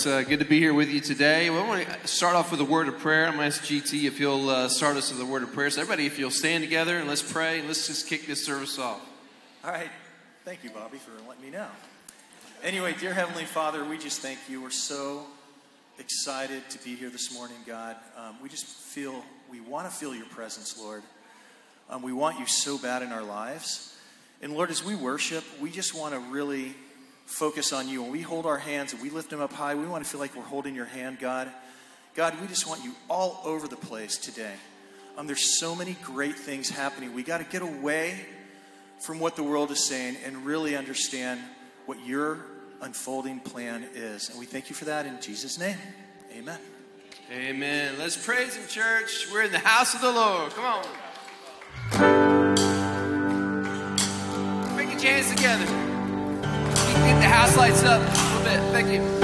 It's uh, good to be here with you today. Well, I want to start off with a word of prayer. I'm going to ask GT if he'll uh, start us with a word of prayer. So, everybody, if you'll stand together and let's pray and let's just kick this service off. All right. Thank you, Bobby, for letting me know. Anyway, dear Heavenly Father, we just thank you. We're so excited to be here this morning, God. Um, we just feel, we want to feel your presence, Lord. Um, we want you so bad in our lives. And Lord, as we worship, we just want to really focus on you. When we hold our hands and we lift them up high, we want to feel like we're holding your hand, God. God, we just want you all over the place today. Um, there's so many great things happening. We got to get away from what the world is saying and really understand what your unfolding plan is. And we thank you for that in Jesus' name. Amen. Amen. Let's praise Him, church. We're in the house of the Lord. Come on. Make your hands together. The house lights up a little bit. Thank you.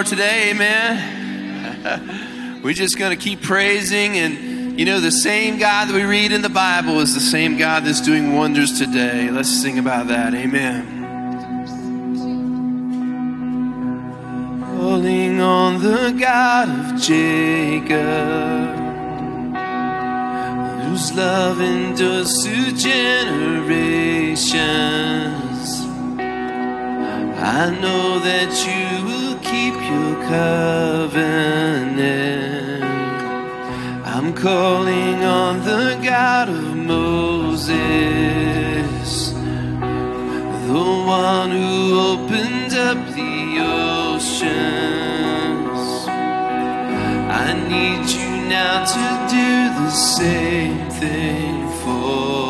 Lord today. Amen. We're just going to keep praising. And, you know, the same God that we read in the Bible is the same God that's doing wonders today. Let's sing about that. Amen. Calling on the God of Jacob, whose love endures to generations. I know that you keep your covenant. I'm calling on the God of Moses, the one who opened up the oceans. I need you now to do the same thing for.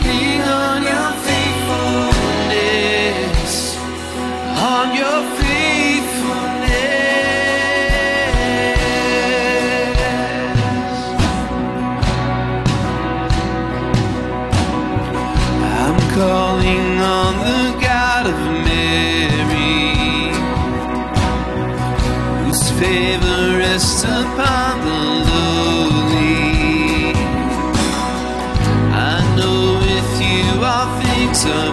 So.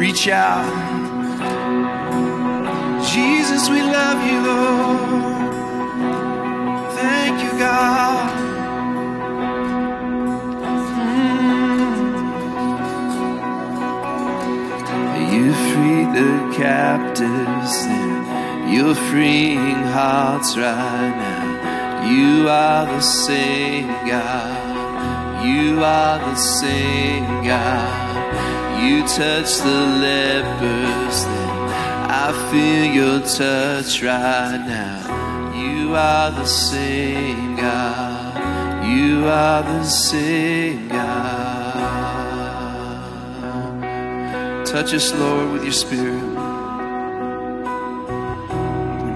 reach out. Jesus, we love you. Lord. Thank you, God. Mm. You free the captives, and you're freeing hearts right now. You are the same God. You are the same God you touch the lepers, then I feel your touch right now. You are the same God. You are the same God. Touch us, Lord, with your spirit.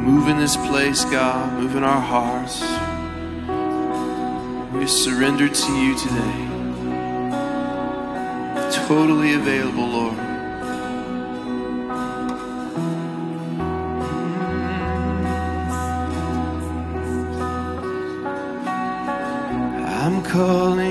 Move in this place, God. Move in our hearts. We surrender to you today totally available, Lord. I'm calling.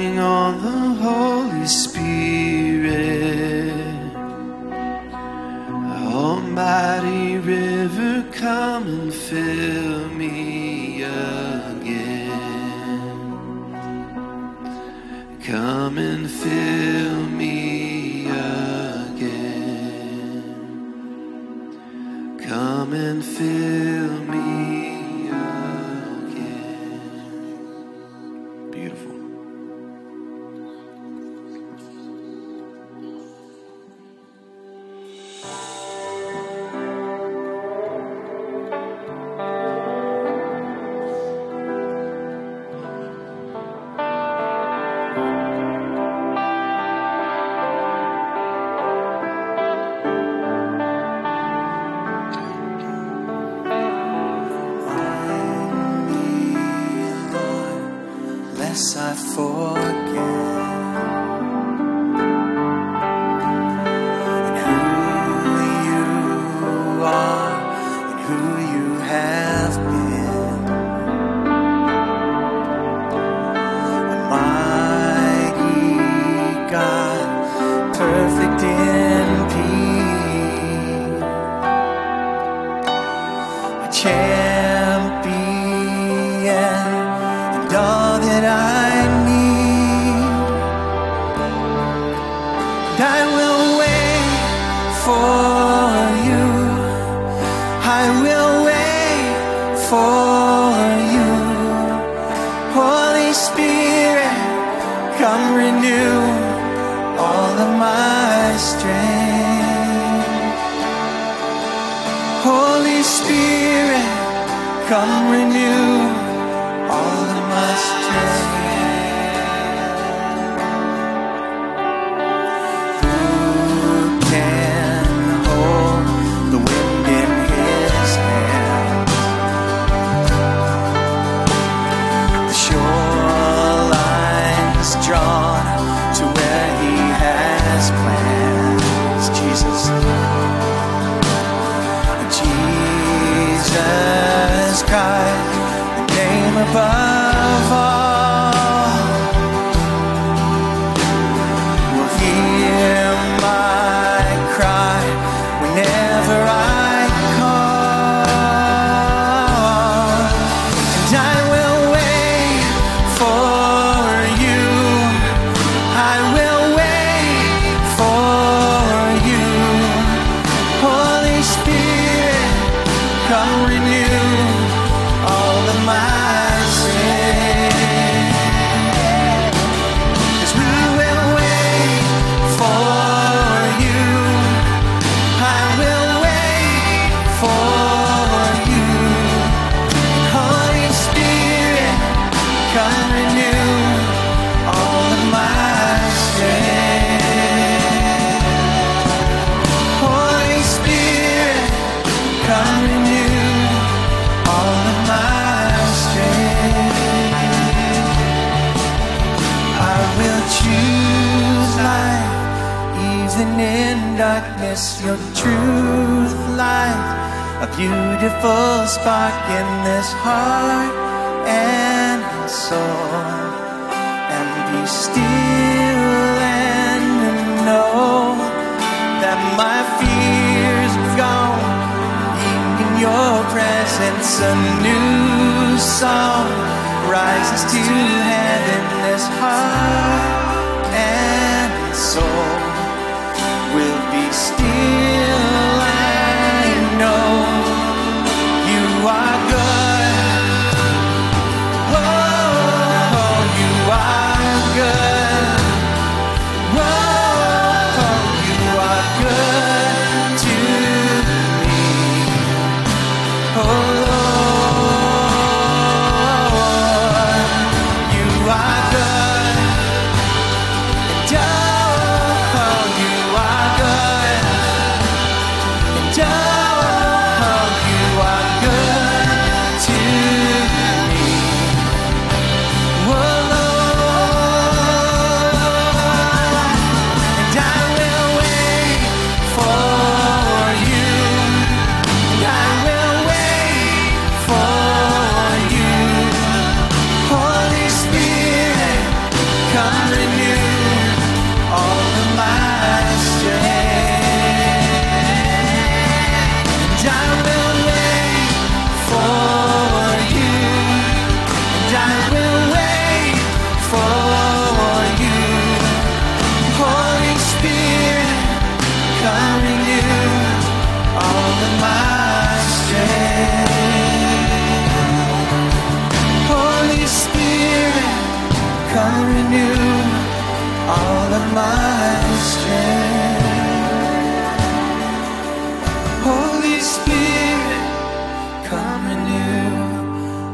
in this heart.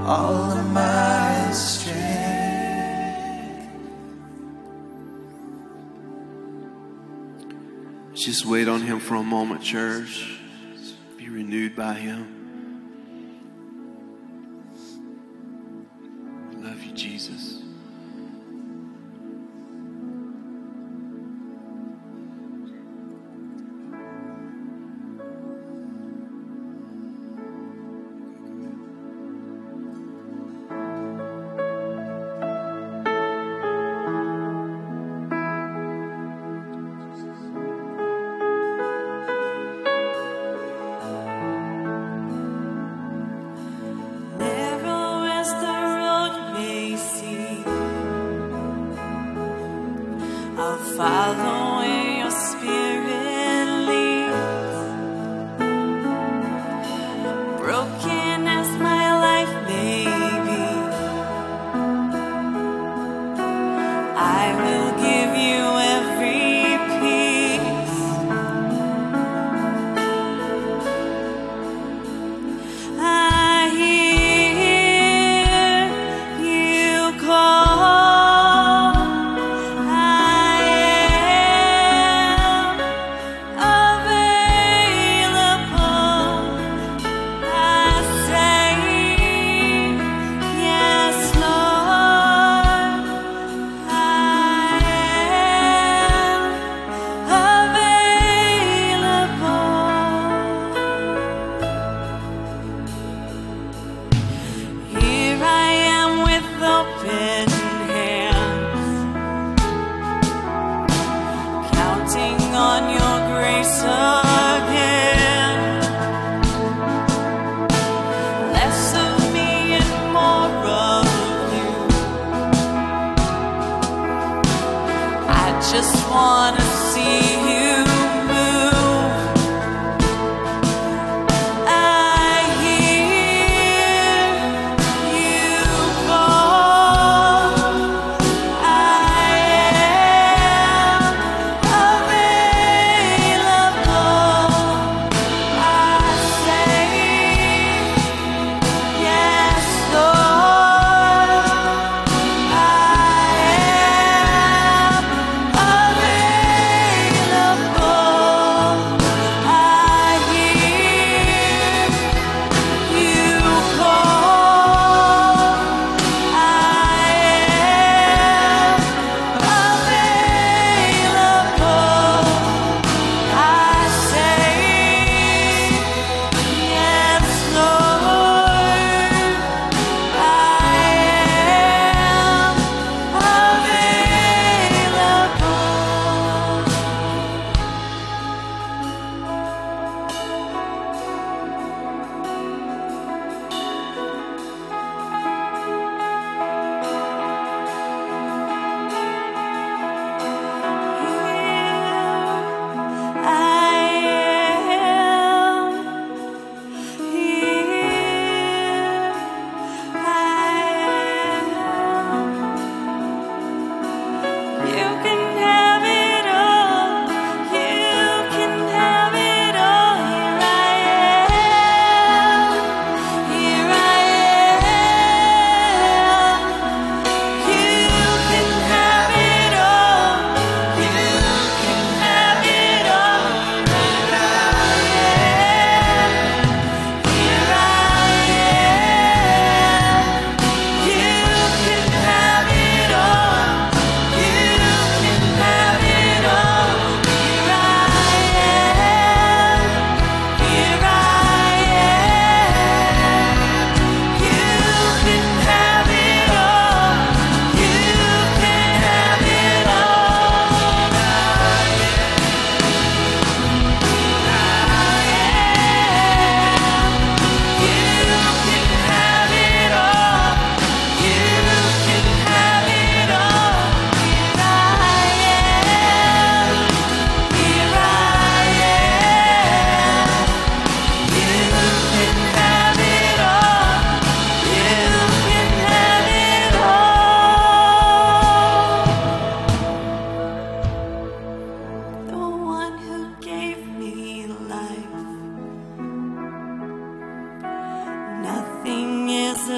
all of my strength. Just wait on Him for a moment, church. Be renewed by Him.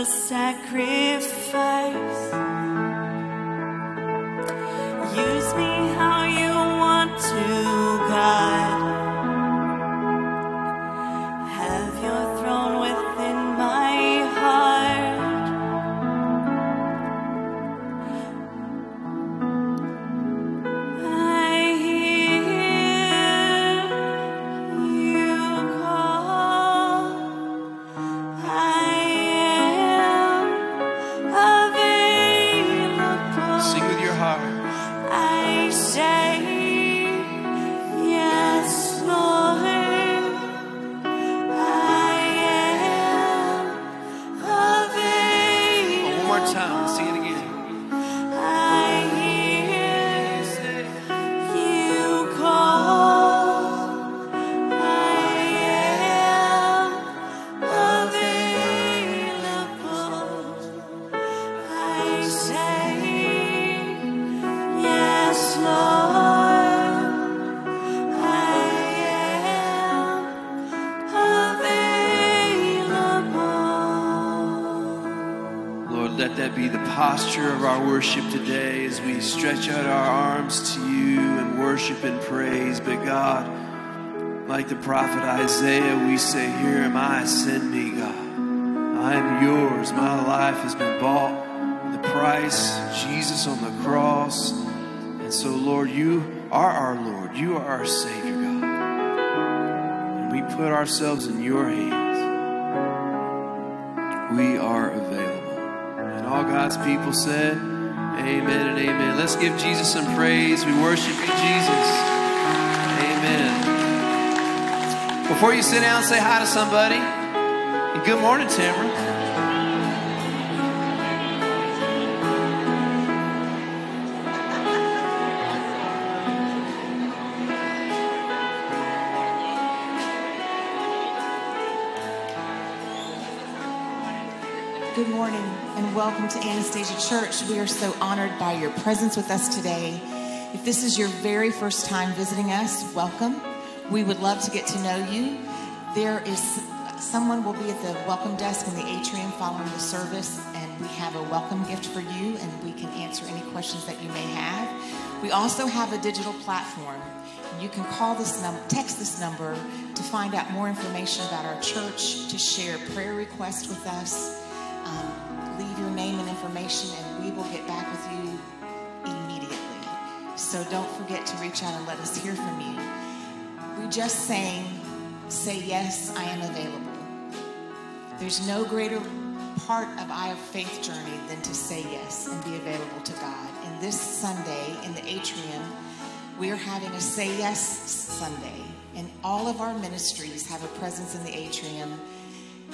Sacrifice. Worship today as we stretch out our arms to you and worship and praise. But God, like the prophet Isaiah, we say, Here am I, send me, God. I am yours. My life has been bought. The price, Jesus on the cross. And so, Lord, you are our Lord. You are our Savior, God. And we put ourselves in your hands. We are available. And all God's people said, Amen and amen. Let's give Jesus some praise. We worship you, Jesus. Amen. Before you sit down, say hi to somebody. And good morning, Tamara. Good morning and welcome to Anastasia Church. We are so honored by your presence with us today. If this is your very first time visiting us, welcome. We would love to get to know you. There is someone will be at the welcome desk in the atrium following the service, and we have a welcome gift for you, and we can answer any questions that you may have. We also have a digital platform. You can call this number, text this number to find out more information about our church, to share prayer requests with us um, information, and we will get back with you immediately. So don't forget to reach out and let us hear from you. We just sang, Say Yes, I Am Available. There's no greater part of our faith journey than to say yes and be available to God. And this Sunday in the atrium, we are having a Say Yes Sunday. And all of our ministries have a presence in the atrium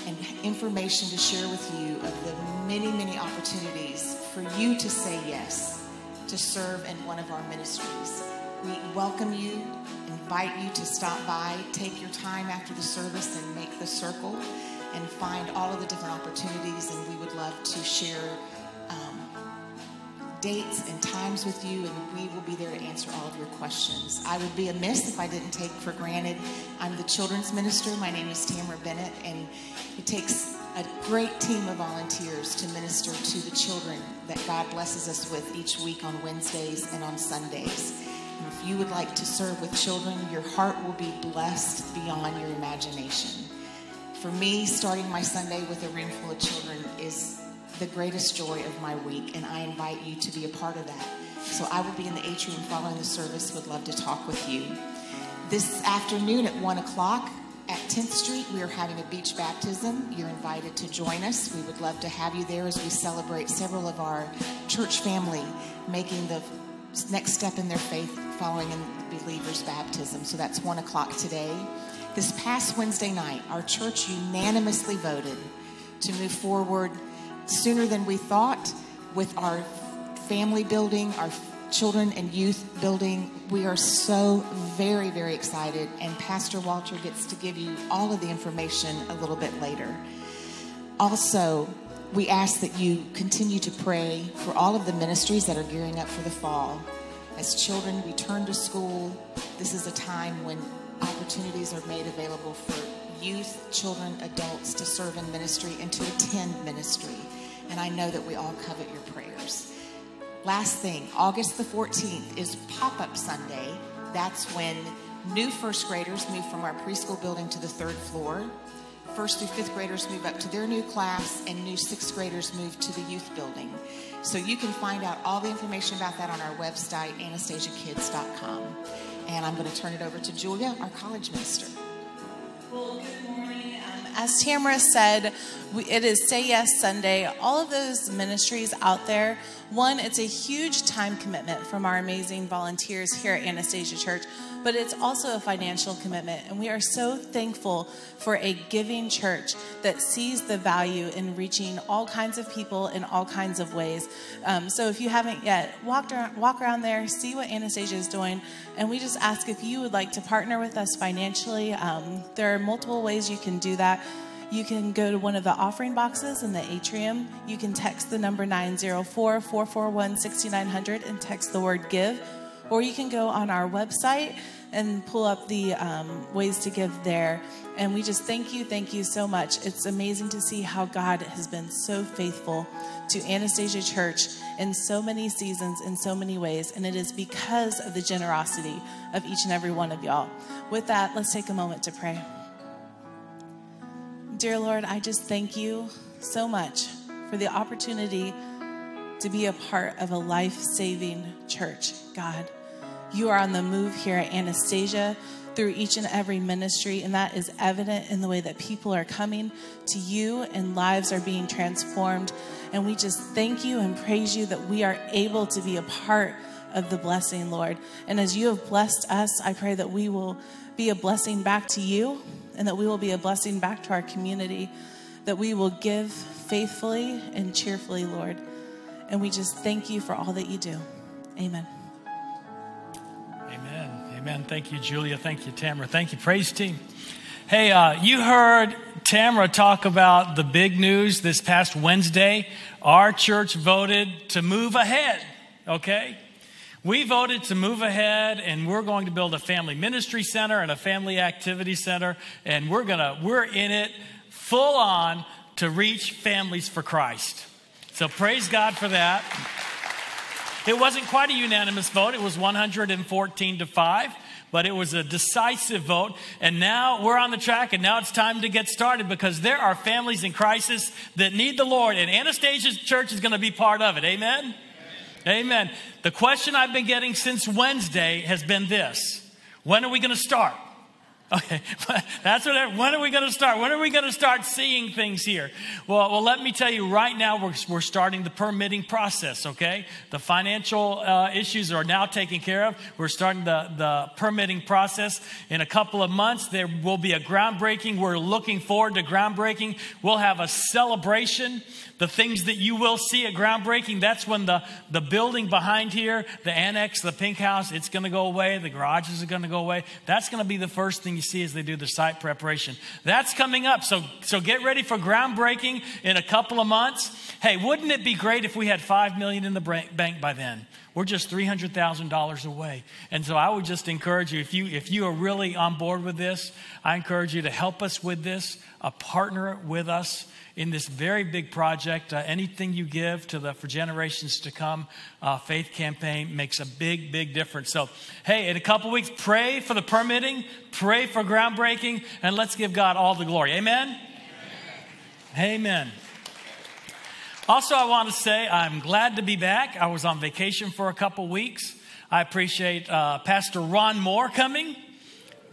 and information to share with you of the many, many opportunities for you to say yes to serve in one of our ministries. We welcome you, invite you to stop by, take your time after the service and make the circle and find all of the different opportunities. And we would love to share dates and times with you, and we will be there to answer all of your questions. I would be amiss if I didn't take for granted. I'm the children's minister. My name is Tamara Bennett, and it takes a great team of volunteers to minister to the children that God blesses us with each week on Wednesdays and on Sundays. And if you would like to serve with children, your heart will be blessed beyond your imagination. For me, starting my Sunday with a room full of children is the greatest joy of my week, and I invite you to be a part of that. So I will be in the atrium following the service. Would love to talk with you. This afternoon at 1 o'clock at 10th Street, we are having a beach baptism. You're invited to join us. We would love to have you there as we celebrate several of our church family making the next step in their faith following in believer's baptism. So that's 1 o'clock today. This past Wednesday night, our church unanimously voted to move forward sooner than we thought with our family building, our children and youth building. We are so very, very excited, and Pastor Walter gets to give you all of the information a little bit later. Also, we ask that you continue to pray for all of the ministries that are gearing up for the fall. As children return to school, this is a time when opportunities are made available for youth, children, adults to serve in ministry and to attend ministry. And I know that we all covet your prayers. Last thing, August the 14th is Pop Up Sunday. That's when new first graders move from our preschool building to the third floor. First through fifth graders move up to their new class, and new sixth graders move to the youth building. So you can find out all the information about that on our website, anastasiakids.com. And I'm going to turn it over to Julia, our college minister. Well, good morning. As Tamara said, we, it is Say Yes Sunday. All of those ministries out there, one, it's a huge time commitment from our amazing volunteers here at Anastasia Church, but it's also a financial commitment. And we are so thankful for a giving church that sees the value in reaching all kinds of people in all kinds of ways. Um, so if you haven't yet, walk around, walk around there, see what Anastasia is doing, and we just ask if you would like to partner with us financially. Um, there are multiple ways you can do that. You can go to one of the offering boxes in the atrium. You can text the number 904 441 6900 and text the word give. Or you can go on our website and pull up the um, ways to give there. And we just thank you, thank you so much. It's amazing to see how God has been so faithful to Anastasia Church in so many seasons, in so many ways. And it is because of the generosity of each and every one of y'all. With that, let's take a moment to pray. Dear Lord, I just thank you so much for the opportunity to be a part of a life saving church, God. You are on the move here at Anastasia through each and every ministry, and that is evident in the way that people are coming to you and lives are being transformed. And we just thank you and praise you that we are able to be a part of the blessing, Lord. And as you have blessed us, I pray that we will be a blessing back to you and that we will be a blessing back to our community, that we will give faithfully and cheerfully, Lord. And we just thank you for all that you do. Amen. Amen. Amen. Thank you, Julia. Thank you, Tamara. Thank you, praise team. Hey, uh, you heard Tamara talk about the big news this past Wednesday. Our church voted to move ahead, okay? We voted to move ahead and we're going to build a family ministry center and a family activity center and we're going to we're in it full on to reach families for Christ. So praise God for that. It wasn't quite a unanimous vote. It was 114 to 5, but it was a decisive vote. And now we're on the track, and now it's time to get started because there are families in crisis that need the Lord, and Anastasia's church is going to be part of it. Amen? Amen. The question I've been getting since Wednesday has been this When are we going to start? Okay, that's what. When are we going to start? When are we going to start seeing things here? Well, well, let me tell you. Right now, we're we're starting the permitting process. Okay, the financial uh, issues are now taken care of. We're starting the the permitting process. In a couple of months, there will be a groundbreaking. We're looking forward to groundbreaking. We'll have a celebration. The things that you will see at groundbreaking. That's when the the building behind here, the annex, the pink house, it's going to go away. The garages are going to go away. That's going to be the first thing you see as they do the site preparation. That's coming up. So, so get ready for groundbreaking in a couple of months. Hey, wouldn't it be great if we had five million in the bank by then? We're just three hundred thousand dollars away, and so I would just encourage you if you if you are really on board with this, I encourage you to help us with this, a partner with us in this very big project. Uh, anything you give to the For Generations to Come uh, faith campaign makes a big, big difference. So, hey, in a couple weeks, pray for the permitting, pray for groundbreaking, and let's give God all the glory. Amen? Amen. Amen. Also, I want to say I'm glad to be back. I was on vacation for a couple weeks. I appreciate uh, Pastor Ron Moore coming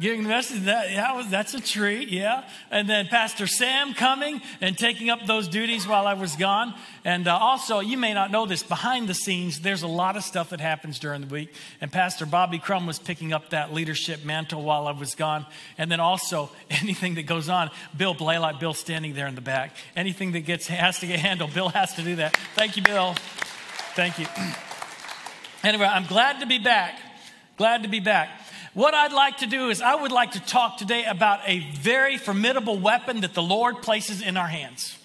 giving the message. That, that's a treat, yeah. And then Pastor Sam coming and taking up those duties while I was gone. And uh, also, you may not know this, behind the scenes, there's a lot of stuff that happens during the week. And Pastor Bobby Crum was picking up that leadership mantle while I was gone. And then also, anything that goes on, Bill Blaylock, Bill standing there in the back. Anything that gets has to get handled, Bill has to do that. Thank you, Bill. Thank you. Anyway, I'm glad to be back. Glad to be back. What I'd like to do is, I would like to talk today about a very formidable weapon that the Lord places in our hands.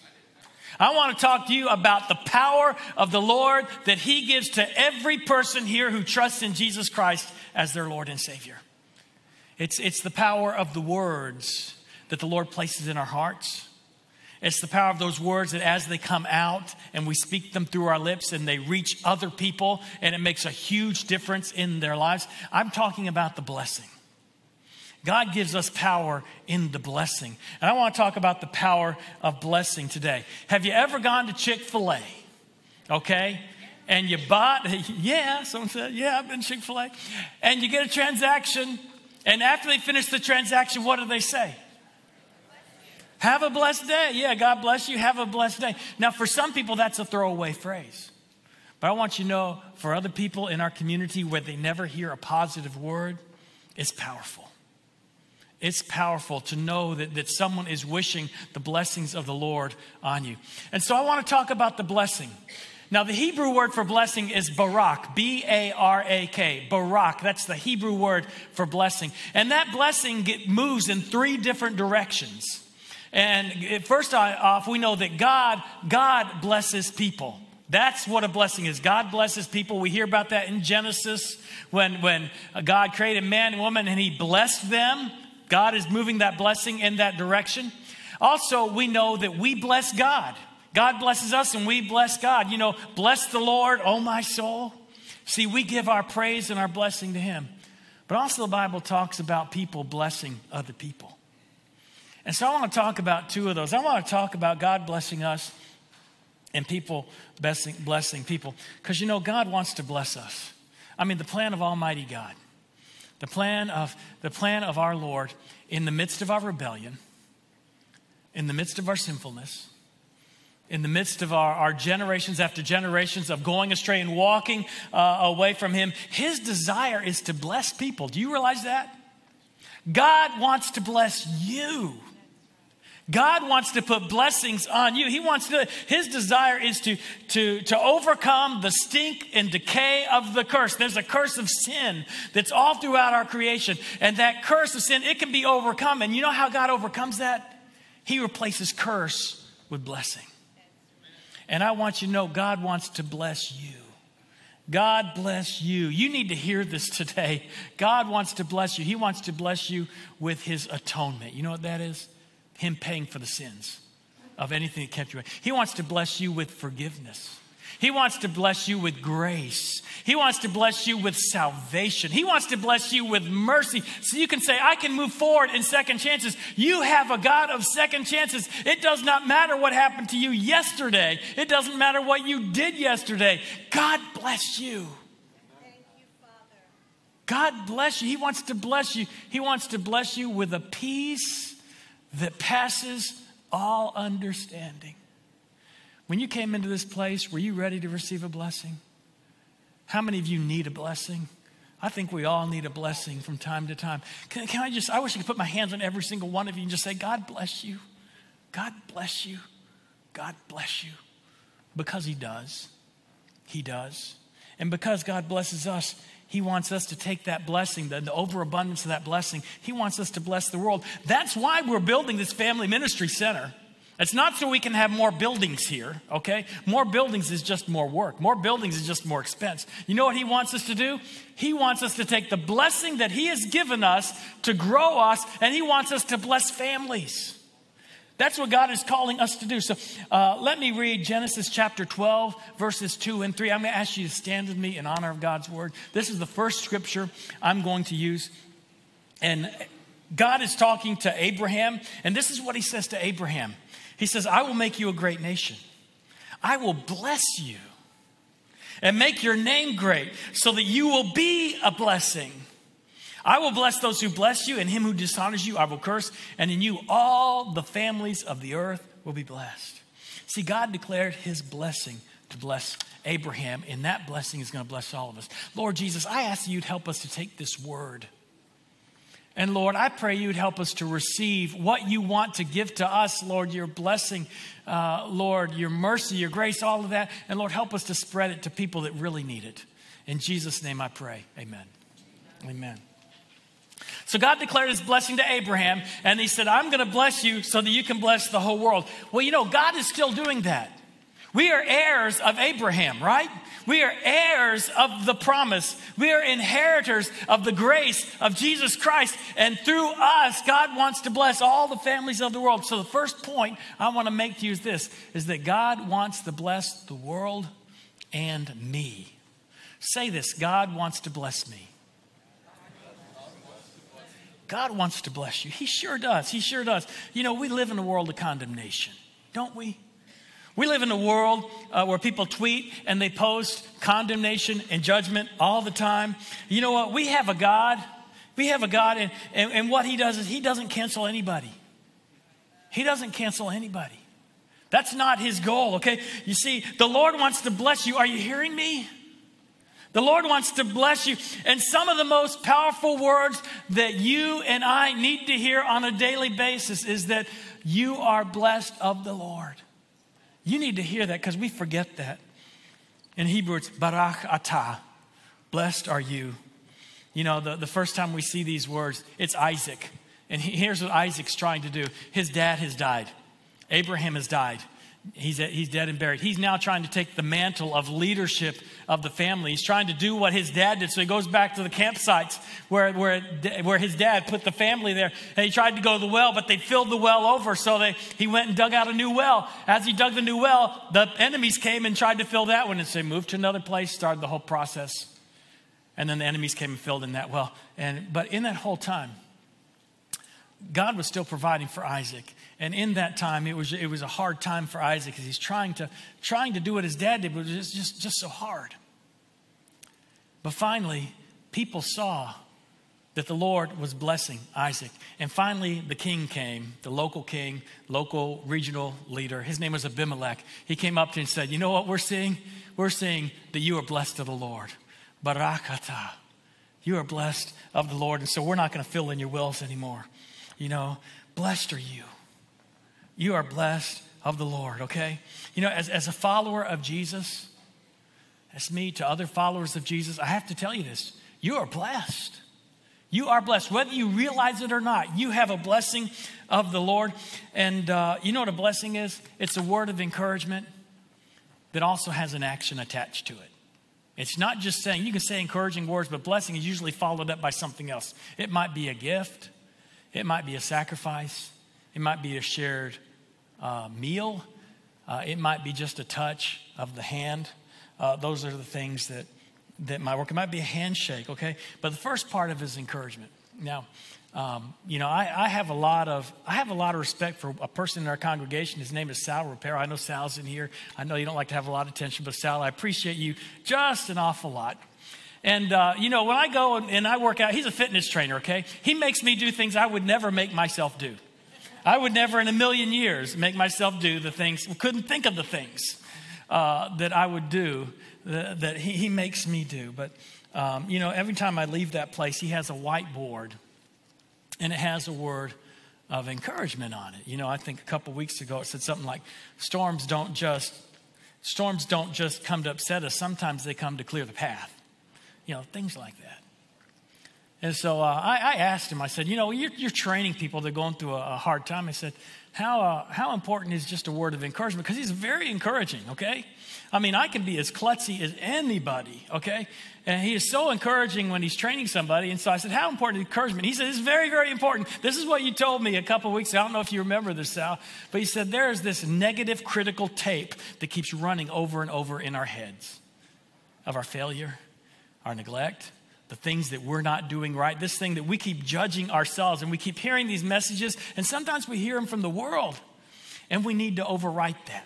I want to talk to you about the power of the Lord that He gives to every person here who trusts in Jesus Christ as their Lord and Savior. It's, it's the power of the words that the Lord places in our hearts. It's the power of those words that as they come out and we speak them through our lips and they reach other people and it makes a huge difference in their lives. I'm talking about the blessing. God gives us power in the blessing. And I want to talk about the power of blessing today. Have you ever gone to Chick fil A? Okay? And you bought, yeah, someone said, yeah, I've been Chick fil A. And you get a transaction, and after they finish the transaction, what do they say? Have a blessed day. Yeah, God bless you. Have a blessed day. Now, for some people, that's a throwaway phrase. But I want you to know for other people in our community where they never hear a positive word, it's powerful. It's powerful to know that, that someone is wishing the blessings of the Lord on you. And so I want to talk about the blessing. Now, the Hebrew word for blessing is barak, B A R A K, barak. That's the Hebrew word for blessing. And that blessing moves in three different directions. And first off, we know that God, God blesses people. That's what a blessing is. God blesses people. We hear about that in Genesis when, when God created man and woman and he blessed them. God is moving that blessing in that direction. Also, we know that we bless God. God blesses us and we bless God. You know, bless the Lord, oh my soul. See, we give our praise and our blessing to him. But also, the Bible talks about people blessing other people. And so I want to talk about two of those. I want to talk about God blessing us and people blessing, blessing people. Because you know, God wants to bless us. I mean, the plan of Almighty God, the plan of, the plan of our Lord in the midst of our rebellion, in the midst of our sinfulness, in the midst of our, our generations after generations of going astray and walking uh, away from Him, His desire is to bless people. Do you realize that? God wants to bless you. God wants to put blessings on you. He wants to, his desire is to, to, to overcome the stink and decay of the curse. There's a curse of sin that's all throughout our creation. And that curse of sin, it can be overcome. And you know how God overcomes that? He replaces curse with blessing. And I want you to know God wants to bless you. God bless you. You need to hear this today. God wants to bless you. He wants to bless you with his atonement. You know what that is? Him paying for the sins of anything that kept you away. He wants to bless you with forgiveness. He wants to bless you with grace. He wants to bless you with salvation. He wants to bless you with mercy so you can say, I can move forward in second chances. You have a God of second chances. It does not matter what happened to you yesterday, it doesn't matter what you did yesterday. God bless you. God bless you. He wants to bless you. He wants to bless you with a peace that passes all understanding. When you came into this place, were you ready to receive a blessing? How many of you need a blessing? I think we all need a blessing from time to time. Can, can, I just, I wish I could put my hands on every single one of you and just say, God bless you. God bless you. God bless you. Because He does. He does. And because God blesses us, he wants us to take that blessing, the, the, overabundance of that blessing. He wants us to bless the world. That's why we're building this family ministry center. It's not so we can have more buildings here, okay? More buildings is just more work. More buildings is just more expense. You know what he wants us to do? He wants us to take the blessing that he has given us to grow us, and he wants us to bless families. That's what God is calling us to do. So uh, let me read Genesis chapter 12, verses 2 and 3. I'm going to ask you to stand with me in honor of God's word. This is the first scripture I'm going to use. And God is talking to Abraham, and this is what he says to Abraham He says, I will make you a great nation, I will bless you and make your name great so that you will be a blessing. I will bless those who bless you, and him who dishonors you, I will curse, and in you all the families of the earth will be blessed. See, God declared his blessing to bless Abraham, and that blessing is going to bless all of us. Lord Jesus, I ask that you'd help us to take this word. And Lord, I pray you'd help us to receive what you want to give to us, Lord, your blessing, uh, Lord, your mercy, your grace, all of that. And Lord, help us to spread it to people that really need it. In Jesus' name I pray. Amen. Amen. So God declared his blessing to Abraham, and he said, I'm going to bless you so that you can bless the whole world. Well, you know, God is still doing that. We are heirs of Abraham, right? We are heirs of the promise. We are inheritors of the grace of Jesus Christ. And through us, God wants to bless all the families of the world. So the first point I want to make to you is this is that God wants to bless the world and me. Say this God wants to bless me. God wants to bless you. He sure does. He sure does. You know, we live in a world of condemnation, don't we? We live in a world uh, where people tweet and they post condemnation and judgment all the time. You know what? We have a God. We have a God, and, and, and what He does is He doesn't cancel anybody. He doesn't cancel anybody. That's not His goal, okay? You see, the Lord wants to bless you. Are you hearing me? The Lord wants to bless you. And some of the most powerful words that you and I need to hear on a daily basis is that you are blessed of the Lord. You need to hear that because we forget that. In Hebrew, it's Barak Atah. Blessed are you. You know, the, the first time we see these words, it's Isaac. And he, here's what Isaac's trying to do his dad has died, Abraham has died. He's, he's dead and buried. He's now trying to take the mantle of leadership of the family. He's trying to do what his dad did. So he goes back to the campsites where, where, where his dad put the family there. And he tried to go to the well, but they filled the well over. So they, he went and dug out a new well. As he dug the new well, the enemies came and tried to fill that one. And so he moved to another place, started the whole process. And then the enemies came and filled in that well. And, but in that whole time, God was still providing for Isaac. And in that time, it was, it was a hard time for Isaac because he's trying to, trying to do what his dad did, but it was just, just so hard. But finally, people saw that the Lord was blessing Isaac. And finally, the king came, the local king, local regional leader. His name was Abimelech. He came up to him and said, You know what we're seeing? We're seeing that you are blessed of the Lord. Barak Atah. You are blessed of the Lord. And so we're not going to fill in your wills anymore. You know, blessed are you. You are blessed of the Lord, okay? You know, as, as a follower of Jesus, as me to other followers of Jesus, I have to tell you this you are blessed. You are blessed, whether you realize it or not. You have a blessing of the Lord. And uh, you know what a blessing is? It's a word of encouragement that also has an action attached to it. It's not just saying, you can say encouraging words, but blessing is usually followed up by something else. It might be a gift, it might be a sacrifice, it might be a shared uh, meal, uh, it might be just a touch of the hand. Uh, those are the things that, that might work. It might be a handshake, okay? But the first part of it is encouragement. Now, um, you know, I, I, have a lot of I have a lot of respect for a person in our congregation. His name is Sal Repair. I know Sal's in here. I know you don't like to have a lot of attention, but Sal, I appreciate you just an awful lot. And, uh, you know, when I go and, and I work out, he's a fitness trainer, okay? He makes me do things I would never make myself do. I would never in a million years make myself do the things, couldn't think of the things uh, that I would do that, that he, he, makes me do. But, um, you know, every time I leave that place, he has a whiteboard and it has a word of encouragement on it. You know, I think a couple weeks ago it said something like, storms don't just, storms don't just come to upset us, sometimes they come to clear the path you know, things like that. And so uh, I, I, asked him, I said, you know, you're, you're training people that are going through a, a hard time. I said, how, uh, how important is just a word of encouragement? Because he's very encouraging, okay? I mean, I can be as klutzy as anybody, okay? And he is so encouraging when he's training somebody. And so I said, How important is encouragement? He said, It's very, very important. This is what you told me a couple weeks ago. I don't know if you remember this, Sal, but he said, There is this negative critical tape that keeps running over and over in our heads of our failure, our neglect, the things that we're not doing right, this thing that we keep judging ourselves, and we keep hearing these messages, and sometimes we hear them from the world, and we need to overwrite that.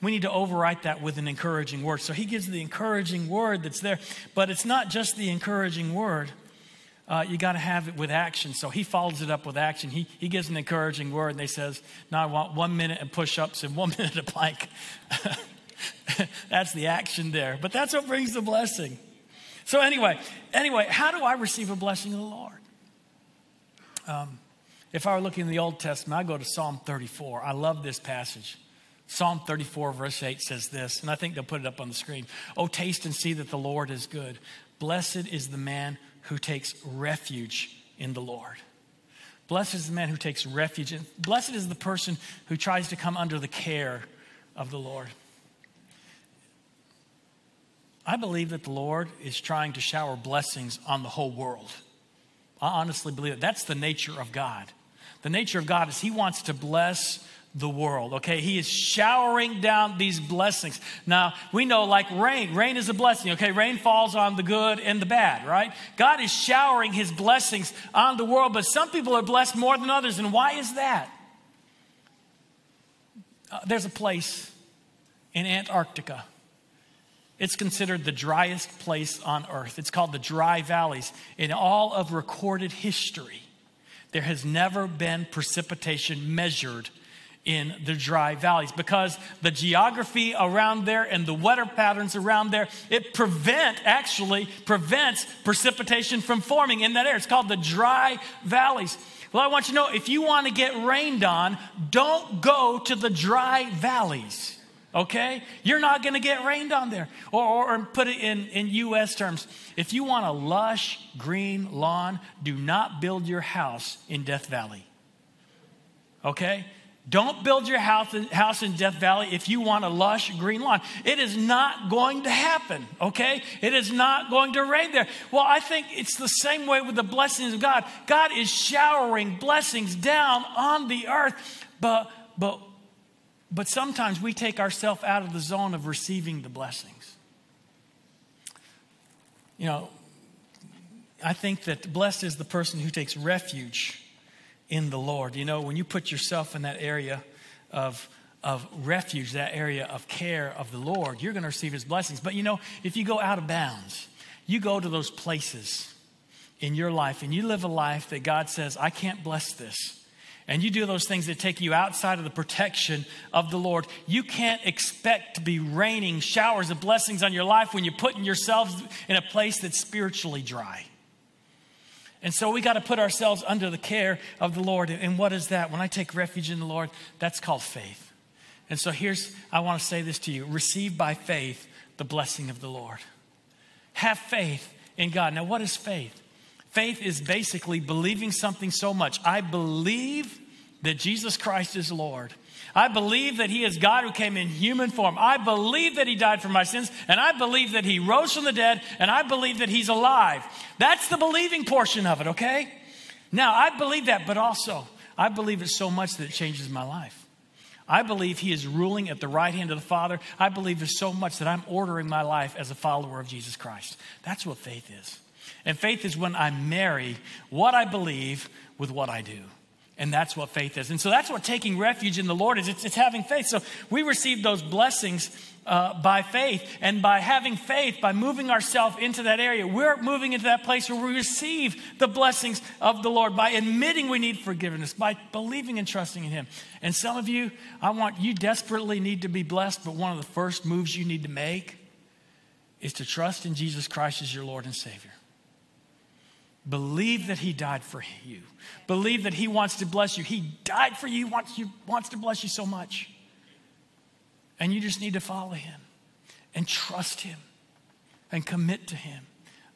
We need to overwrite that with an encouraging word. So he gives the encouraging word that's there, but it's not just the encouraging word. Uh, you got to have it with action. So he follows it up with action. He, he gives an encouraging word, and they says, "Now I want one minute of push-ups and one minute of plank." that's the action there. But that's what brings the blessing. So anyway, anyway, how do I receive a blessing of the Lord? Um, if I were looking in the Old Testament, I go to Psalm 34. I love this passage. Psalm 34, verse 8 says this, and I think they'll put it up on the screen. Oh, taste and see that the Lord is good. Blessed is the man who takes refuge in the Lord. Blessed is the man who takes refuge. In, blessed is the person who tries to come under the care of the Lord. I believe that the Lord is trying to shower blessings on the whole world. I honestly believe that. That's the nature of God. The nature of God is He wants to bless the world. Okay, He is showering down these blessings. Now, we know like rain, rain is a blessing. Okay, rain falls on the good and the bad, right? God is showering His blessings on the world, but some people are blessed more than others. And why is that? Uh, there's a place in Antarctica. It's considered the driest place on earth. It's called the Dry Valleys. In all of recorded history, there has never been precipitation measured in the dry valleys because the geography around there and the weather patterns around there it prevent actually prevents precipitation from forming in that area it's called the dry valleys well i want you to know if you want to get rained on don't go to the dry valleys okay you're not going to get rained on there or, or, or put it in, in us terms if you want a lush green lawn do not build your house in death valley okay don't build your house, house in Death Valley if you want a lush green lawn. It is not going to happen, okay? It is not going to rain there. Well, I think it's the same way with the blessings of God. God is showering blessings down on the earth, but, but, but sometimes we take ourselves out of the zone of receiving the blessings. You know, I think that blessed is the person who takes refuge in the Lord. You know, when you put yourself in that area of, of refuge, that area of care of the Lord, you're going to receive his blessings. But you know, if you go out of bounds, you go to those places in your life and you live a life that God says, I can't bless this. And you do those things that take you outside of the protection of the Lord. You can't expect to be raining showers of blessings on your life when you're putting yourselves in a place that's spiritually dry. And so we got to put ourselves under the care of the Lord. And what is that? When I take refuge in the Lord, that's called faith. And so here's, I want to say this to you receive by faith the blessing of the Lord. Have faith in God. Now, what is faith? Faith is basically believing something so much. I believe that Jesus Christ is Lord. I believe that He is God who came in human form. I believe that He died for my sins, and I believe that He rose from the dead, and I believe that He's alive. That's the believing portion of it, okay? Now, I believe that, but also, I believe it so much that it changes my life. I believe He is ruling at the right hand of the Father. I believe there's so much that I'm ordering my life as a follower of Jesus Christ. That's what faith is. And faith is when I marry what I believe with what I do. And that's what faith is. And so that's what taking refuge in the Lord is it's, it's having faith. So we receive those blessings uh, by faith. And by having faith, by moving ourselves into that area, we're moving into that place where we receive the blessings of the Lord by admitting we need forgiveness, by believing and trusting in Him. And some of you, I want you desperately need to be blessed, but one of the first moves you need to make is to trust in Jesus Christ as your Lord and Savior. Believe that He died for you. Believe that He wants to bless you. He died for you, wants, you, wants to bless you so much. And you just need to follow Him and trust Him and commit to Him.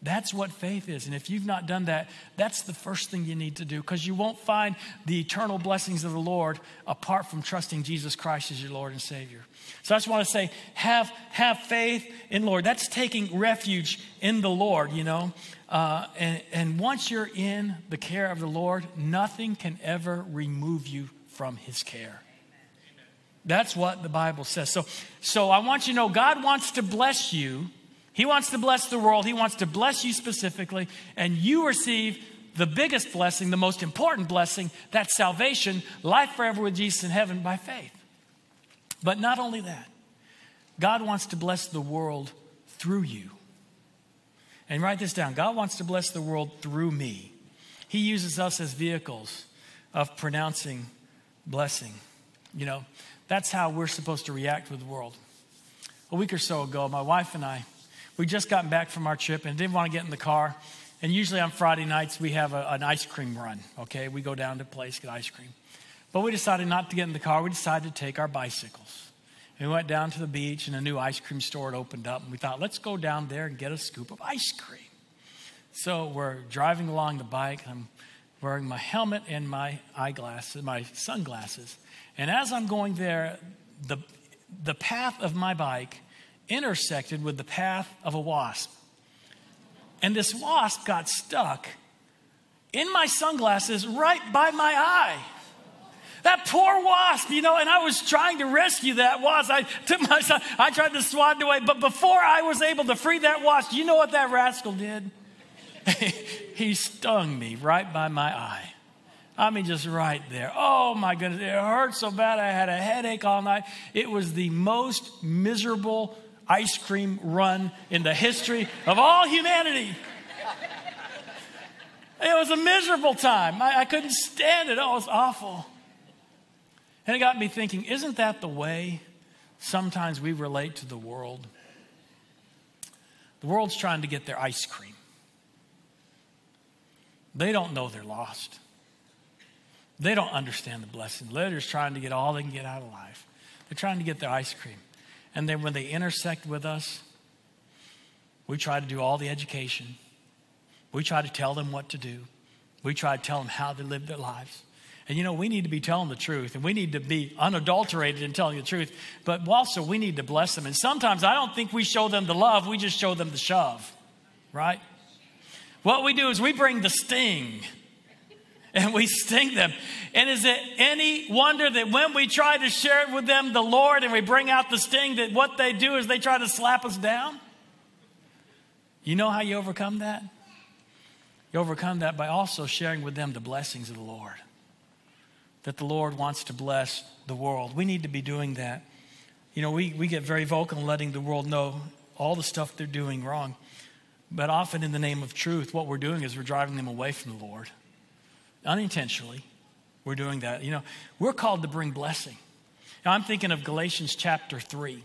That's what faith is. And if you've not done that, that's the first thing you need to do because you won't find the eternal blessings of the Lord apart from trusting Jesus Christ as your Lord and Savior. So I just want to say, have, have faith in Lord. That's taking refuge in the Lord, you know. Uh, and, and once you're in the care of the Lord, nothing can ever remove you from his care. That's what the Bible says. So, so I want you to know God wants to bless you. He wants to bless the world. He wants to bless you specifically. And you receive the biggest blessing, the most important blessing, that's salvation, life forever with Jesus in heaven by faith. But not only that, God wants to bless the world through you. And write this down God wants to bless the world through me. He uses us as vehicles of pronouncing blessing. You know, that's how we're supposed to react with the world. A week or so ago, my wife and I, we just gotten back from our trip and didn't want to get in the car. And usually on Friday nights, we have a, an ice cream run, okay? We go down to a place, get ice cream. But we decided not to get in the car. We decided to take our bicycles. We went down to the beach, and a new ice cream store had opened up. And we thought, let's go down there and get a scoop of ice cream. So we're driving along the bike. I'm wearing my helmet and my eyeglasses, my sunglasses. And as I'm going there, the, the path of my bike intersected with the path of a wasp. And this wasp got stuck in my sunglasses right by my eye. That poor wasp, you know, and I was trying to rescue that wasp. I took my son, I tried to swat it away, but before I was able to free that wasp, you know what that rascal did? he stung me right by my eye. I mean, just right there. Oh my goodness, it hurt so bad. I had a headache all night. It was the most miserable ice cream run in the history of all humanity. It was a miserable time. I, I couldn't stand it. Oh, it was awful. And it got me thinking isn't that the way sometimes we relate to the world? The world's trying to get their ice cream. They don't know they're lost. They don't understand the blessing. They're just trying to get all they can get out of life. They're trying to get their ice cream. And then when they intersect with us, we try to do all the education. We try to tell them what to do. We try to tell them how to live their lives. And you know, we need to be telling the truth and we need to be unadulterated in telling the truth, but also we need to bless them. And sometimes I don't think we show them the love, we just show them the shove, right? What we do is we bring the sting and we sting them. And is it any wonder that when we try to share it with them, the Lord, and we bring out the sting, that what they do is they try to slap us down? You know how you overcome that? You overcome that by also sharing with them the blessings of the Lord that the Lord wants to bless the world. We need to be doing that. You know, we, we get very vocal in letting the world know all the stuff they're doing wrong. But often, in the name of truth, what we're doing is we're driving them away from the Lord. Unintentionally, we're doing that. You know, we're called to bring blessing. Now, I'm thinking of Galatians chapter 3.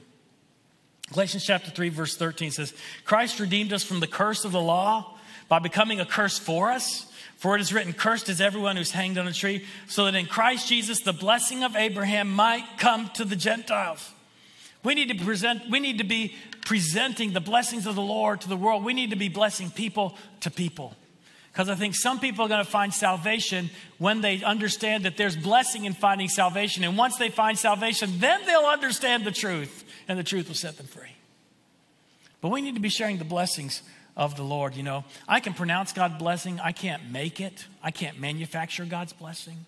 Galatians chapter 3, verse 13 says, Christ redeemed us from the curse of the law by becoming a curse for us. For it is written, Cursed is everyone who's hanged on a tree, so that in Christ Jesus the blessing of Abraham might come to the Gentiles. We need to present, we need to be presenting the blessings of the Lord to the world. We need to be blessing people to people. Because I think some people are going to find salvation when they understand that there's blessing in finding salvation. And once they find salvation, then they'll understand the truth, and the truth will set them free. But we need to be sharing the blessings of the Lord. You know, I can pronounce God's blessing, I can't make it, I can't manufacture God's blessing.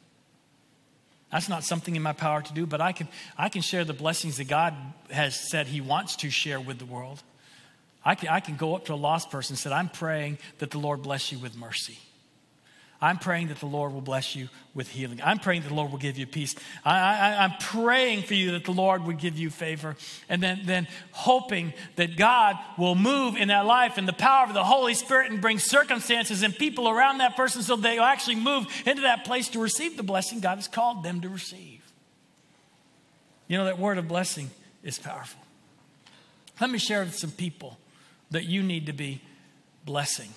That's not something in my power to do, but I can, I can share the blessings that God has said He wants to share with the world. I can, I can go up to a lost person and say, I'm praying that the Lord bless you with mercy. I'm praying that the Lord will bless you with healing. I'm praying that the Lord will give you peace. I, am praying for you that the Lord would give you favor. And then, then hoping that God will move in that life in the power of the Holy Spirit and bring circumstances and people around that person so they'll actually move into that place to receive the blessing God has called them to receive. You know, that word of blessing is powerful. Let me share with some people that you need to be blessing,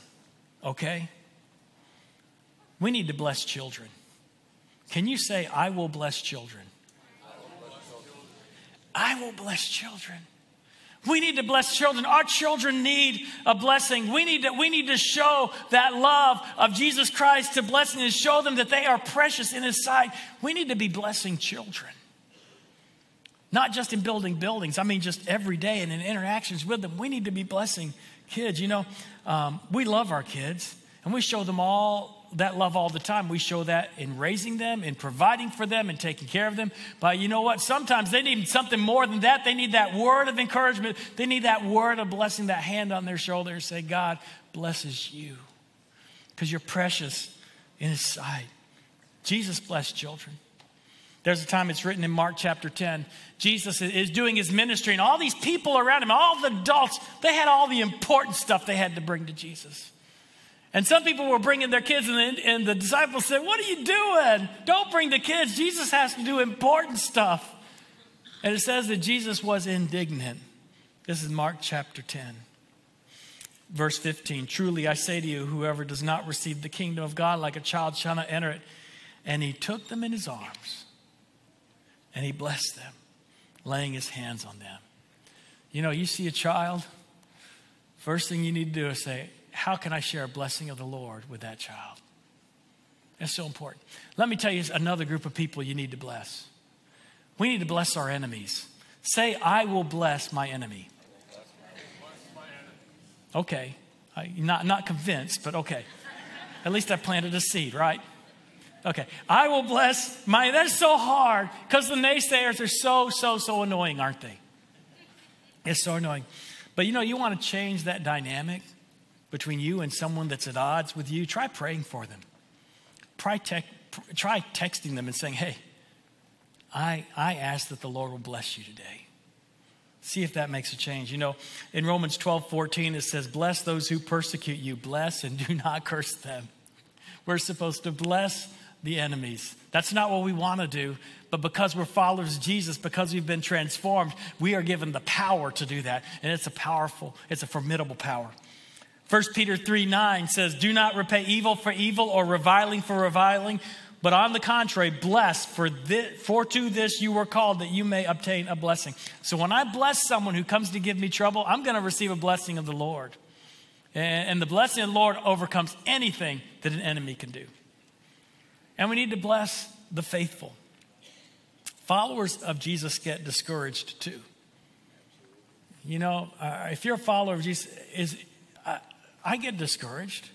okay? We need to bless children. Can you say, I will bless children? I will bless children. We need to bless children. Our children need a blessing. We need to, we need to show that love of Jesus Christ to blessing and show them that they are precious in His sight. We need to be blessing children. Not just in building buildings, I mean, just every day and in interactions with them. We need to be blessing kids. You know, um, we love our kids and we show them all that love all the time. We show that in raising them, in providing for them, and taking care of them. But you know what? Sometimes they need something more than that. They need that word of encouragement. They need that word of blessing, that hand on their shoulder and say, God blesses you because you're precious in His sight. Jesus blessed children. There's a time it's written in Mark chapter 10. Jesus is doing his ministry, and all these people around him, all the adults, they had all the important stuff they had to bring to Jesus. And some people were bringing their kids, and the, and the disciples said, What are you doing? Don't bring the kids. Jesus has to do important stuff. And it says that Jesus was indignant. This is Mark chapter 10, verse 15. Truly I say to you, whoever does not receive the kingdom of God like a child shall not enter it. And he took them in his arms and he blessed them, laying his hands on them. You know, you see a child, first thing you need to do is say, how can I share a blessing of the Lord with that child? That's so important. Let me tell you another group of people you need to bless. We need to bless our enemies. Say, I will bless my enemy. Okay. I, not, not convinced, but okay. At least I planted a seed, right? Okay. I will bless my, that's so hard because the naysayers are so, so, so annoying, aren't they? It's so annoying. But you know, you want to change that dynamic between you and someone that's at odds with you. Try praying for them. Try, te- try texting them and saying, hey, I, I ask that the Lord will bless you today. See if that makes a change. You know, in Romans 12, 14, it says, Bless those who persecute you, bless and do not curse them. We're supposed to bless the enemies. That's not what we want to do, but because we're followers of Jesus, because we've been transformed, we are given the power to do that. And it's a powerful, it's a formidable power. 1 Peter 3 9 says, Do not repay evil for evil or reviling for reviling, but on the contrary, bless, for, this, for to this you were called that you may obtain a blessing. So when I bless someone who comes to give me trouble, I'm going to receive a blessing of the Lord. And, the blessing of the Lord overcomes anything that an enemy can do. And we need to bless the faithful. Followers of Jesus get discouraged too. You know, uh, if you're a follower of Jesus, is I get discouraged.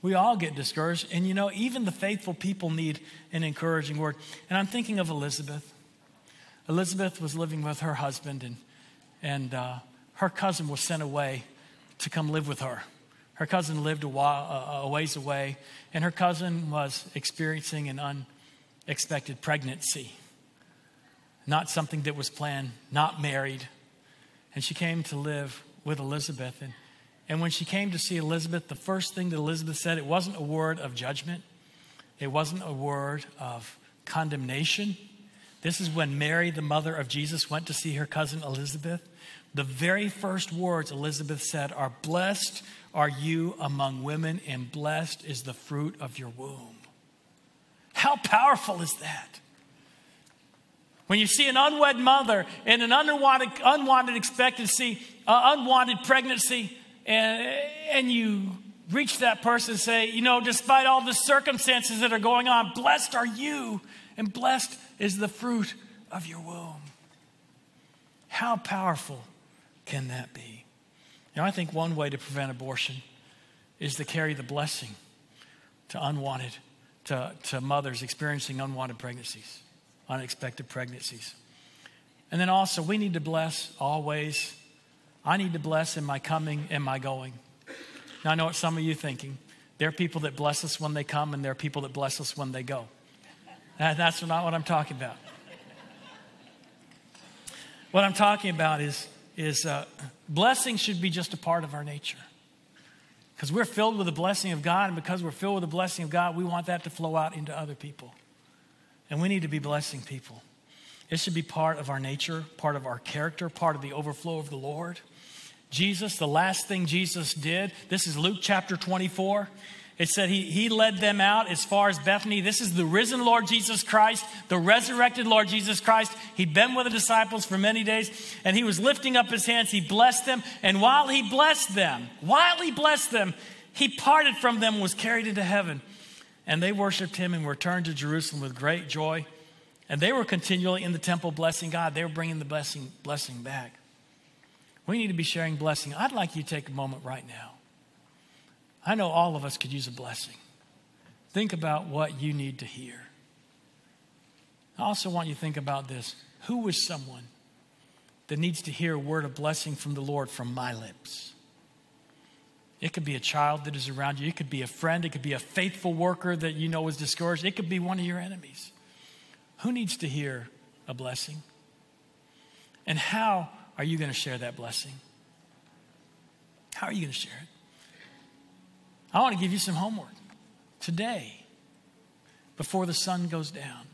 We all get discouraged. And you know, even the faithful people need an encouraging word. And I'm thinking of Elizabeth. Elizabeth was living with her husband, and, and uh, her cousin was sent away to come live with her. Her cousin lived a, while, a ways away, and her cousin was experiencing an unexpected pregnancy. Not something that was planned, not married. And she came to live with Elizabeth. And and when she came to see Elizabeth, the first thing that Elizabeth said, it wasn't a word of judgment, it wasn't a word of condemnation. This is when Mary, the mother of Jesus, went to see her cousin Elizabeth. The very first words Elizabeth said are, Blessed are you among women, and blessed is the fruit of your womb. How powerful is that? When you see an unwed mother and an unwanted, unwanted expectancy, uh, unwanted pregnancy, and, and you reach that person and say, you know, despite all the circumstances that are going on, blessed are you, and blessed is the fruit of your womb. How powerful can that be? You know, I think one way to prevent abortion is to carry the blessing to unwanted, to, to mothers experiencing unwanted pregnancies, unexpected pregnancies. And then also, we need to bless always I need to bless in my coming and my going. Now, I know what some of you are thinking. There are people that bless us when they come, and there are people that bless us when they go. That's not what I'm talking about. What I'm talking about is, is uh, blessing should be just a part of our nature. Because we're filled with the blessing of God, and because we're filled with the blessing of God, we want that to flow out into other people. And we need to be blessing people. It should be part of our nature, part of our character, part of the overflow of the Lord. Jesus, the last thing Jesus did, this is Luke chapter 24. It said he, he led them out as far as Bethany. This is the risen Lord Jesus Christ, the resurrected Lord Jesus Christ. He'd been with the disciples for many days, and he was lifting up his hands. He blessed them. And while he blessed them, while he blessed them, he parted from them, and was carried into heaven. And they worshiped him and returned to Jerusalem with great joy. And they were continually in the temple blessing God. They were bringing the blessing, blessing back. We need to be sharing blessing. I'd like you to take a moment right now. I know all of us could use a blessing. Think about what you need to hear. I also want you to think about this. Who is someone that needs to hear a word of blessing from the Lord from my lips? It could be a child that is around you. It could be a friend. It could be a faithful worker that you know is discouraged. It could be one of your enemies. Who needs to hear a blessing? And how are you going to share that blessing? How are you going to share it? I want to give you some homework today before the sun goes down.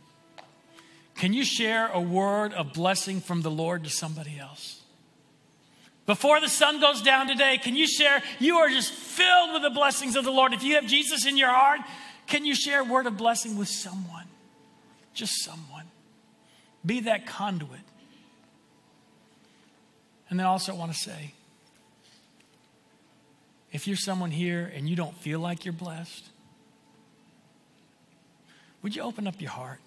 Can you share a word of blessing from the Lord to somebody else? Before the sun goes down today, can you share? You are just filled with the blessings of the Lord. If you have Jesus in your heart, can you share a word of blessing with someone? Just someone. Be that conduit and then also, I want to say if you're someone here and you don't feel like you're blessed, would you open up your heart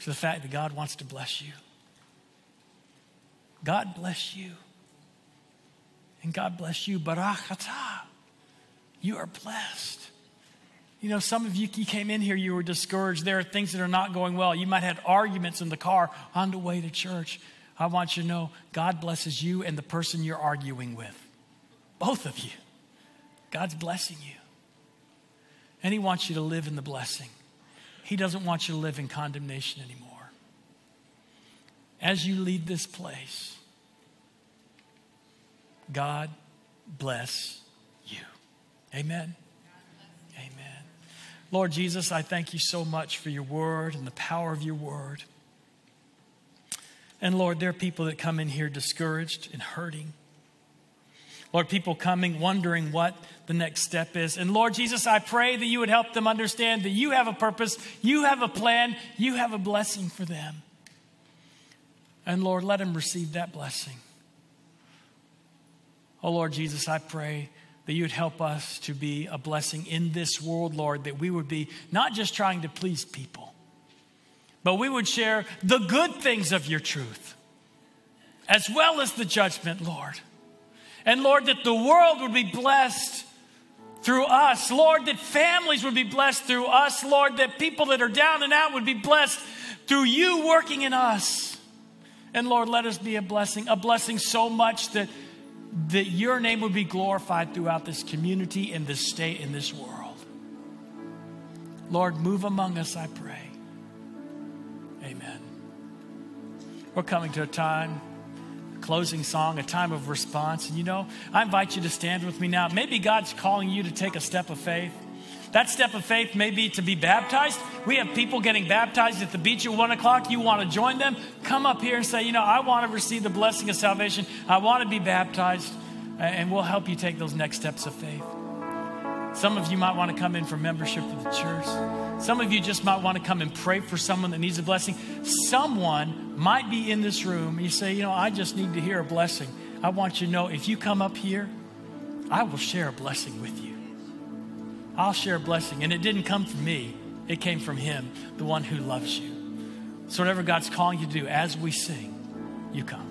to the fact that God wants to bless you? God bless you. And God bless you. Barak Atah. You are blessed. You know, some of you, you came in here, you were discouraged. There are things that are not going well. You might have had arguments in the car on the way to church. I want you to know God blesses you and the person you're arguing with. Both of you. God's blessing you. And He wants you to live in the blessing. He doesn't want you to live in condemnation anymore. As you leave this place, God bless you. Amen. Amen. Lord Jesus, I thank you so much for your word and the power of your word. And Lord, there are people that come in here discouraged and hurting. Lord, people coming wondering what the next step is. And Lord Jesus, I pray that you would help them understand that you have a purpose, you have a plan, you have a blessing for them. And Lord, let them receive that blessing. Oh Lord Jesus, I pray that you would help us to be a blessing in this world, Lord, that we would be not just trying to please people, but we would share the good things of your truth as well as the judgment, Lord. And Lord, that the world would be blessed through us. Lord, that families would be blessed through us. Lord, that people that are down and out would be blessed through you working in us. And Lord, let us be a blessing, a blessing so much that that your name would be glorified throughout this community, in this state, in this world. Lord, move among us, I pray. We're coming to a time, closing song, a time of response. And you know, I invite you to stand with me now. Maybe God's calling you to take a step of faith. That step of faith may be to be baptized. We have people getting baptized at the beach at one o'clock. You want to join them? Come up here and say, you know, I want to receive the blessing of salvation. I want to be baptized. And we'll help you take those next steps of faith. Some of you might want to come in for membership of the church. Some of you just might want to come and pray for someone that needs a blessing. Someone might be in this room. And you say, you know, I just need to hear a blessing. I want you to know if you come up here, I will share a blessing with you. I'll share a blessing. And it didn't come from me, it came from Him, the one who loves you. So, whatever God's calling you to do as we sing, you come.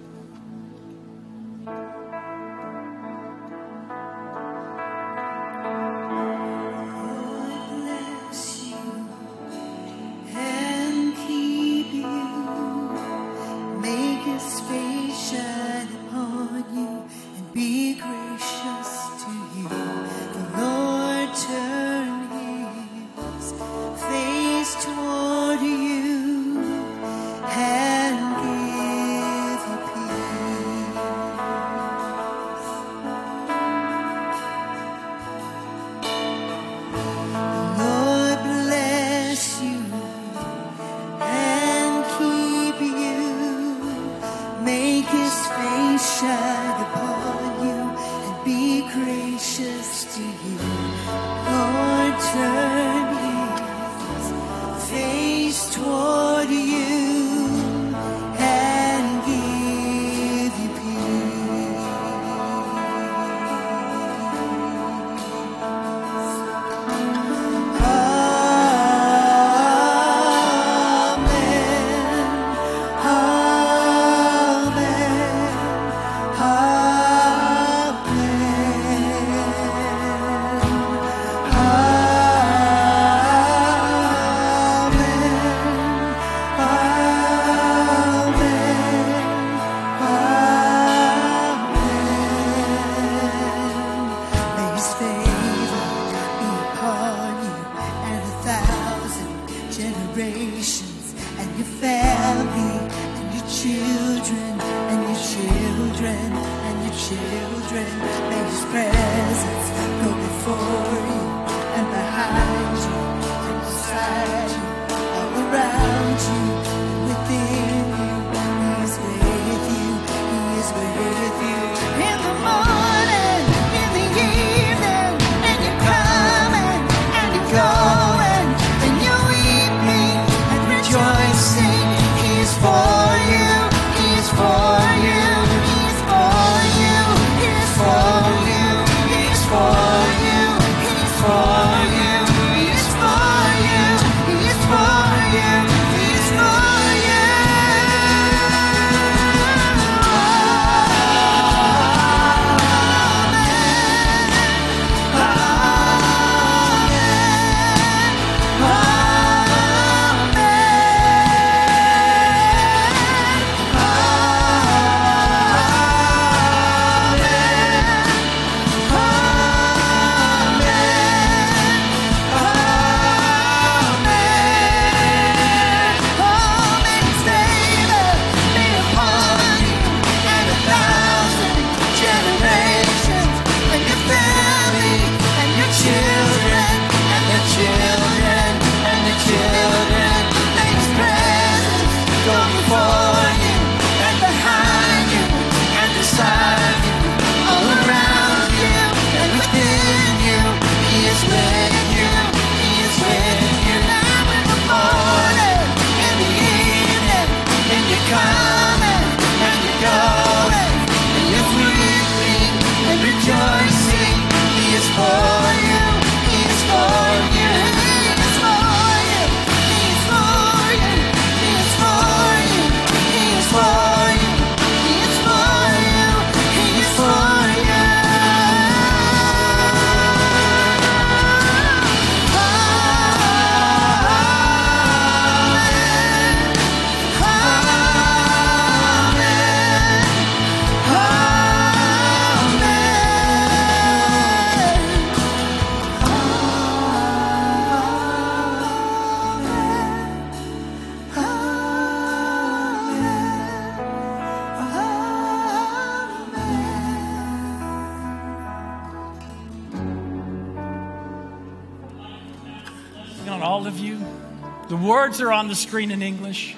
Words are on the screen in English.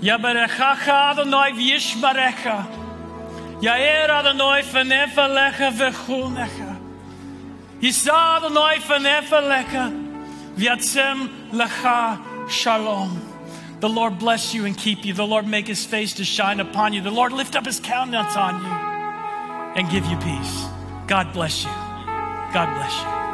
Yaberechacha Adonai v'yishmarecha. Yair Adonai fanefa lecha v'chulnecha. Yisa Adonai fanefa lecha v'yatzem lecha shalom. The Lord bless you and keep you. The Lord make his face to shine upon you. The Lord lift up his countenance on you and give you peace. God bless you. God bless you.